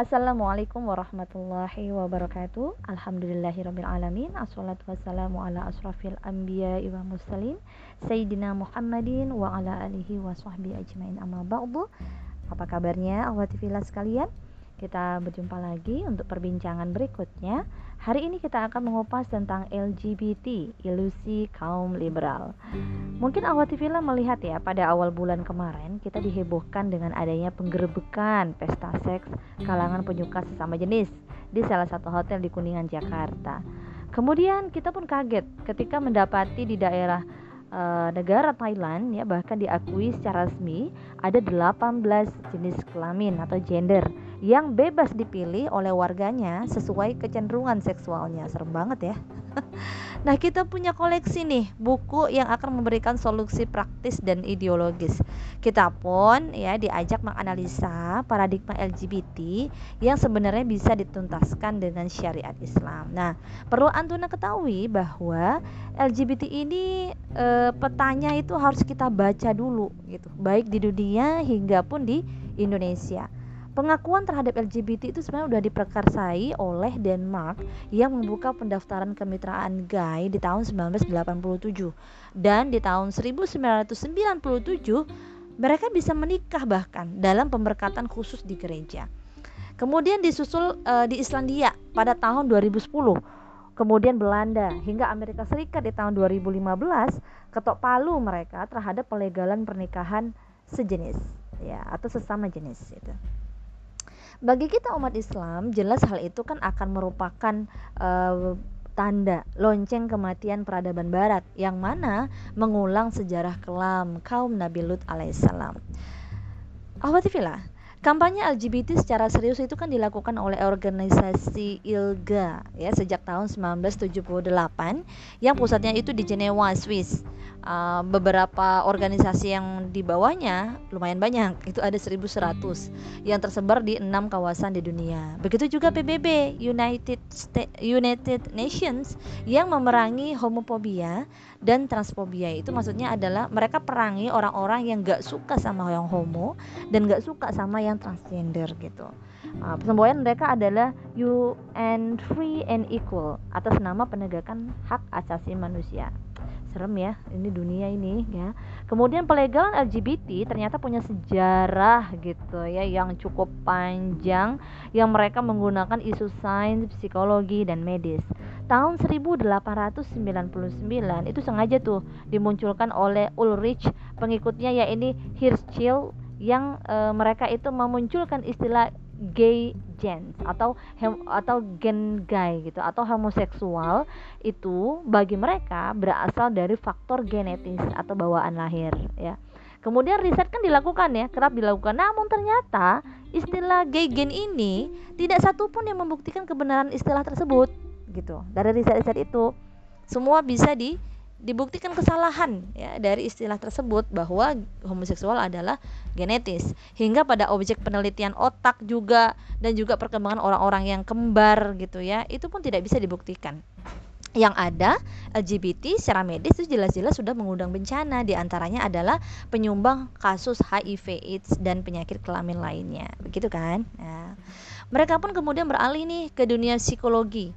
Assalamualaikum warahmatullahi wabarakatuh. Alhamdulillahirrabbilalamin Assalatu wassalamu ala asrafil anbiya wa muslim Sayyidina Muhammadin wa ala alihi wa sahbihi ajmain. Amma ba'du. Apa kabarnya awati filah sekalian? Kita berjumpa lagi untuk perbincangan berikutnya Hari ini kita akan mengupas tentang LGBT, ilusi kaum liberal. Mungkin awal TV melihat ya, pada awal bulan kemarin kita dihebohkan dengan adanya penggerbekan pesta seks kalangan penyuka sesama jenis di salah satu hotel di Kuningan, Jakarta. Kemudian kita pun kaget ketika mendapati di daerah e, negara Thailand ya bahkan diakui secara resmi ada 18 jenis kelamin atau gender yang bebas dipilih oleh warganya sesuai kecenderungan seksualnya. Serem banget ya. nah, kita punya koleksi nih buku yang akan memberikan solusi praktis dan ideologis. Kita pun ya diajak menganalisa paradigma LGBT yang sebenarnya bisa dituntaskan dengan syariat Islam. Nah, perlu Antuna ketahui bahwa LGBT ini e, petanya itu harus kita baca dulu gitu, baik di dunia hingga pun di Indonesia. Pengakuan terhadap LGBT itu sebenarnya sudah diperkarsai oleh Denmark yang membuka pendaftaran kemitraan gay di tahun 1987 dan di tahun 1997 mereka bisa menikah bahkan dalam pemberkatan khusus di gereja. Kemudian disusul uh, di Islandia pada tahun 2010 kemudian Belanda hingga Amerika Serikat di tahun 2015 ketok palu mereka terhadap pelegalan pernikahan sejenis ya atau sesama jenis itu. Bagi kita umat Islam, jelas hal itu kan akan merupakan uh, tanda lonceng kematian peradaban barat yang mana mengulang sejarah kelam kaum Nabi Lut alaihissalam. Ahwatifillah, Kampanye LGBT secara serius itu kan dilakukan oleh organisasi ILGA ya sejak tahun 1978 yang pusatnya itu di Jenewa, Swiss. Uh, beberapa organisasi yang di bawahnya lumayan banyak, itu ada 1100 yang tersebar di enam kawasan di dunia. Begitu juga PBB, United Sta United Nations yang memerangi homofobia dan transfobia. Itu maksudnya adalah mereka perangi orang-orang yang gak suka sama yang homo dan gak suka sama yang yang transgender gitu. Uh, semboyan mereka adalah UN Free and Equal atas nama penegakan hak asasi manusia. Serem ya, ini dunia ini ya. Kemudian pelegalan LGBT ternyata punya sejarah gitu ya yang cukup panjang yang mereka menggunakan isu sains, psikologi dan medis. Tahun 1899 itu sengaja tuh dimunculkan oleh Ulrich pengikutnya ya ini Hirschfeld yang e, mereka itu memunculkan istilah gay gens atau hem, atau gen gay gitu atau homoseksual itu bagi mereka berasal dari faktor genetis atau bawaan lahir ya. Kemudian riset kan dilakukan ya, kerap dilakukan. Namun ternyata istilah gay gen ini tidak satupun yang membuktikan kebenaran istilah tersebut gitu. Dari riset-riset itu semua bisa di dibuktikan kesalahan ya dari istilah tersebut bahwa homoseksual adalah genetis. Hingga pada objek penelitian otak juga dan juga perkembangan orang-orang yang kembar gitu ya itu pun tidak bisa dibuktikan. Yang ada LGBT secara medis itu jelas-jelas sudah mengundang bencana di antaranya adalah penyumbang kasus HIV AIDS dan penyakit kelamin lainnya. Begitu kan? Nah, mereka pun kemudian beralih nih ke dunia psikologi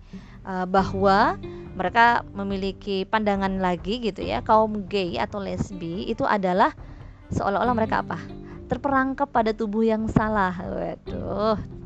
uh, bahwa mereka memiliki pandangan lagi gitu ya kaum gay atau lesbi itu adalah seolah-olah mereka apa? Terperangkap pada tubuh yang salah. Waduh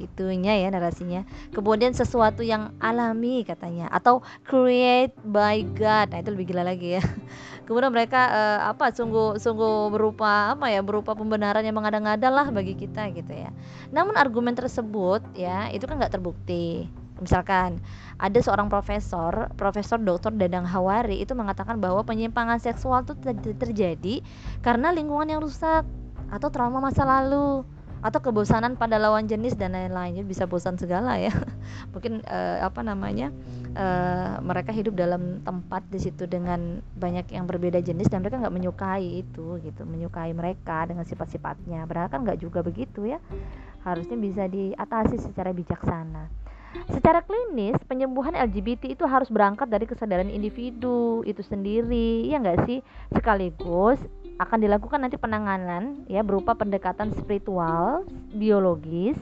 itunya ya narasinya. Kemudian sesuatu yang alami katanya atau create by God. Nah itu lebih gila lagi ya. Kemudian mereka uh, apa sungguh sungguh berupa apa ya berupa pembenaran yang mengada-ngada lah bagi kita gitu ya. Namun argumen tersebut ya itu kan nggak terbukti Misalkan ada seorang profesor, Profesor Dr. Dadang Hawari itu mengatakan bahwa penyimpangan seksual itu terjadi karena lingkungan yang rusak atau trauma masa lalu atau kebosanan pada lawan jenis dan lain-lain. Bisa bosan segala ya. Mungkin uh, apa namanya uh, mereka hidup dalam tempat di situ dengan banyak yang berbeda jenis dan mereka nggak menyukai itu gitu menyukai mereka dengan sifat-sifatnya. Padahal kan nggak juga begitu ya. Harusnya bisa diatasi secara bijaksana Secara klinis, penyembuhan LGBT itu harus berangkat dari kesadaran individu itu sendiri, ya enggak sih? Sekaligus akan dilakukan nanti penanganan ya berupa pendekatan spiritual, biologis,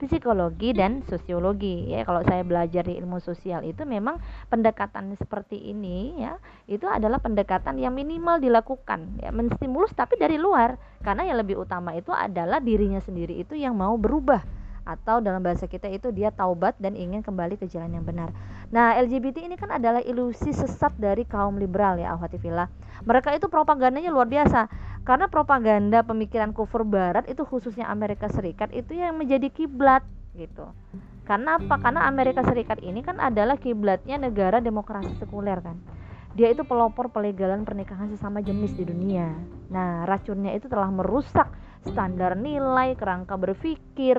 psikologi dan sosiologi. Ya kalau saya belajar di ilmu sosial itu memang pendekatan seperti ini ya itu adalah pendekatan yang minimal dilakukan ya menstimulus tapi dari luar. Karena yang lebih utama itu adalah dirinya sendiri itu yang mau berubah atau dalam bahasa kita itu dia taubat dan ingin kembali ke jalan yang benar. Nah, LGBT ini kan adalah ilusi sesat dari kaum liberal ya, Alhatifillah. Mereka itu propagandanya luar biasa. Karena propaganda pemikiran kufur barat itu khususnya Amerika Serikat itu yang menjadi kiblat gitu. Karena apa? Karena Amerika Serikat ini kan adalah kiblatnya negara demokrasi sekuler kan dia itu pelopor pelegalan pernikahan sesama jenis di dunia. Nah, racunnya itu telah merusak standar nilai, kerangka berpikir,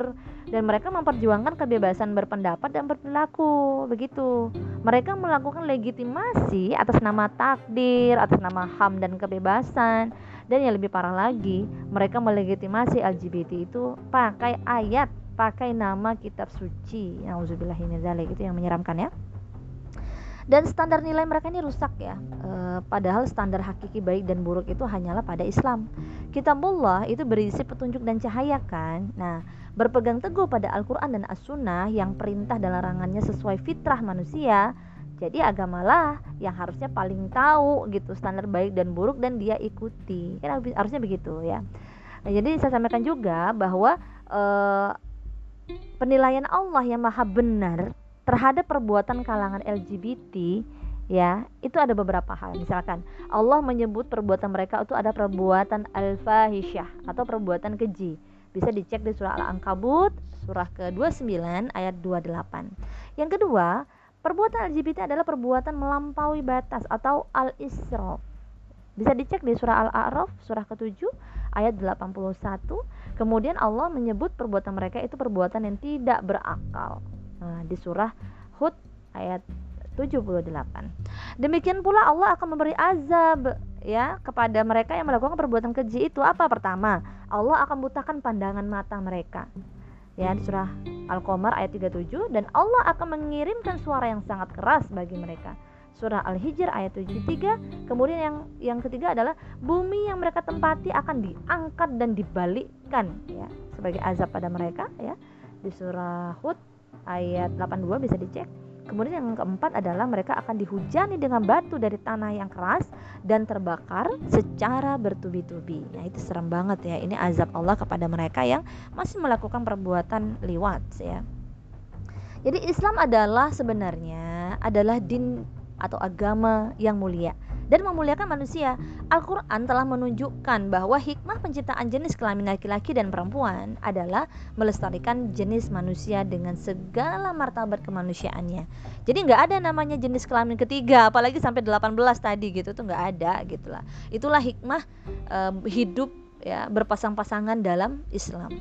dan mereka memperjuangkan kebebasan berpendapat dan berperilaku. Begitu. Mereka melakukan legitimasi atas nama takdir, atas nama HAM dan kebebasan. Dan yang lebih parah lagi, mereka melegitimasi LGBT itu pakai ayat, pakai nama kitab suci. Nauzubillahiminzalik itu yang menyeramkan ya dan standar nilai mereka ini rusak ya. E, padahal standar hakiki baik dan buruk itu hanyalah pada Islam. Kitabullah itu berisi petunjuk dan cahaya kan? Nah berpegang teguh pada Al-Quran dan As-Sunnah yang perintah dan larangannya sesuai fitrah manusia jadi agamalah yang harusnya paling tahu gitu standar baik dan buruk dan dia ikuti. Kan harusnya begitu ya. Nah, jadi saya sampaikan juga bahwa e, penilaian Allah yang maha benar terhadap perbuatan kalangan LGBT ya itu ada beberapa hal. Misalkan Allah menyebut perbuatan mereka itu ada perbuatan al-fahisyah atau perbuatan keji. Bisa dicek di surah Al-Ankabut surah ke-29 ayat 28 yang kedua perbuatan LGBT adalah perbuatan melampaui batas atau al-israf bisa dicek di surah Al-A'raf surah ke-7 ayat 81 kemudian Allah menyebut perbuatan mereka itu perbuatan yang tidak berakal di surah Hud ayat 78. Demikian pula Allah akan memberi azab ya kepada mereka yang melakukan perbuatan keji itu. Apa pertama? Allah akan butakan pandangan mata mereka. Ya, di surah Al-Qamar ayat 37 dan Allah akan mengirimkan suara yang sangat keras bagi mereka. Surah Al-Hijr ayat 73. Kemudian yang yang ketiga adalah bumi yang mereka tempati akan diangkat dan dibalikkan ya sebagai azab pada mereka ya. Di surah Hud ayat 82 bisa dicek. Kemudian yang keempat adalah mereka akan dihujani dengan batu dari tanah yang keras dan terbakar secara bertubi-tubi. Nah, itu serem banget ya. Ini azab Allah kepada mereka yang masih melakukan perbuatan liwat ya. Jadi Islam adalah sebenarnya adalah din atau agama yang mulia dan memuliakan manusia. Al-Quran telah menunjukkan bahwa hikmah penciptaan jenis kelamin laki-laki dan perempuan adalah melestarikan jenis manusia dengan segala martabat kemanusiaannya. Jadi nggak ada namanya jenis kelamin ketiga, apalagi sampai 18 tadi gitu tuh nggak ada gitulah. Itulah hikmah um, hidup ya berpasang-pasangan dalam Islam.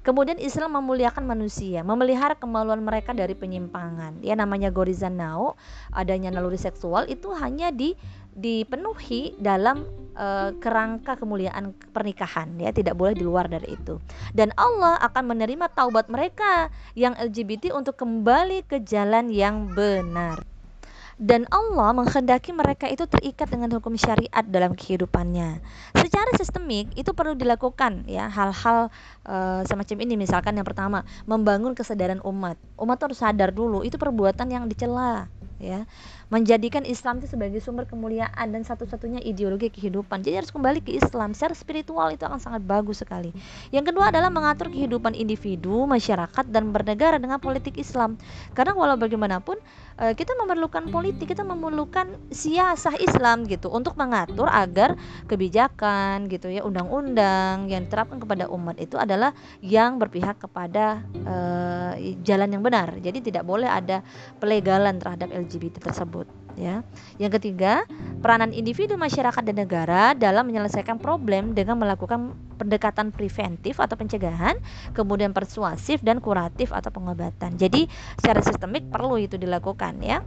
Kemudian Islam memuliakan manusia, memelihara kemaluan mereka dari penyimpangan. Ya namanya gorizan nao, adanya naluri seksual itu hanya di dipenuhi dalam uh, kerangka kemuliaan pernikahan. Ya tidak boleh di luar dari itu. Dan Allah akan menerima taubat mereka yang LGBT untuk kembali ke jalan yang benar dan Allah menghendaki mereka itu terikat dengan hukum syariat dalam kehidupannya. Secara sistemik itu perlu dilakukan ya hal-hal uh, semacam ini misalkan yang pertama membangun kesadaran umat. Umat harus sadar dulu itu perbuatan yang dicela ya menjadikan Islam itu sebagai sumber kemuliaan dan satu-satunya ideologi kehidupan. Jadi harus kembali ke Islam. Secara spiritual itu akan sangat bagus sekali. Yang kedua adalah mengatur kehidupan individu, masyarakat dan bernegara dengan politik Islam. Karena walau bagaimanapun eh, kita memerlukan politik, kita memerlukan siasah Islam gitu untuk mengatur agar kebijakan gitu ya, undang-undang yang diterapkan kepada umat itu adalah yang berpihak kepada uh, jalan yang benar. Jadi tidak boleh ada pelegalan terhadap LGBT tersebut tersebut ya. Yang ketiga, peranan individu masyarakat dan negara dalam menyelesaikan problem dengan melakukan pendekatan preventif atau pencegahan, kemudian persuasif dan kuratif atau pengobatan. Jadi, secara sistemik perlu itu dilakukan ya.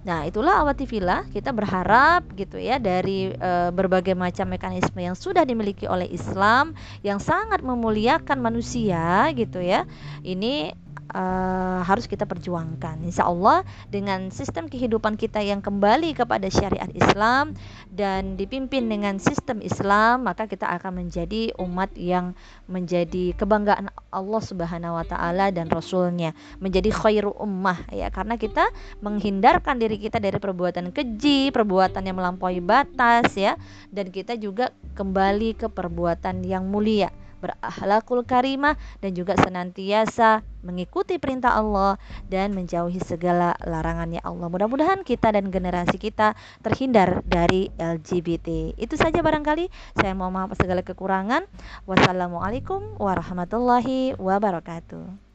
Nah, itulah awatifillah kita berharap gitu ya dari e, berbagai macam mekanisme yang sudah dimiliki oleh Islam yang sangat memuliakan manusia gitu ya. Ini uh, harus kita perjuangkan. Insya Allah dengan sistem kehidupan kita yang kembali kepada syariat Islam dan dipimpin dengan sistem Islam, maka kita akan menjadi umat yang menjadi kebanggaan Allah Subhanahu wa taala dan rasulnya, menjadi khairu ummah ya. Karena kita menghindarkan diri kita dari perbuatan keji, perbuatan yang melampaui batas ya. Dan kita juga kembali ke perbuatan yang mulia berakhlakul karimah dan juga senantiasa mengikuti perintah Allah dan menjauhi segala larangannya Allah. Mudah-mudahan kita dan generasi kita terhindar dari LGBT. Itu saja barangkali. Saya mohon maaf segala kekurangan. Wassalamualaikum warahmatullahi wabarakatuh.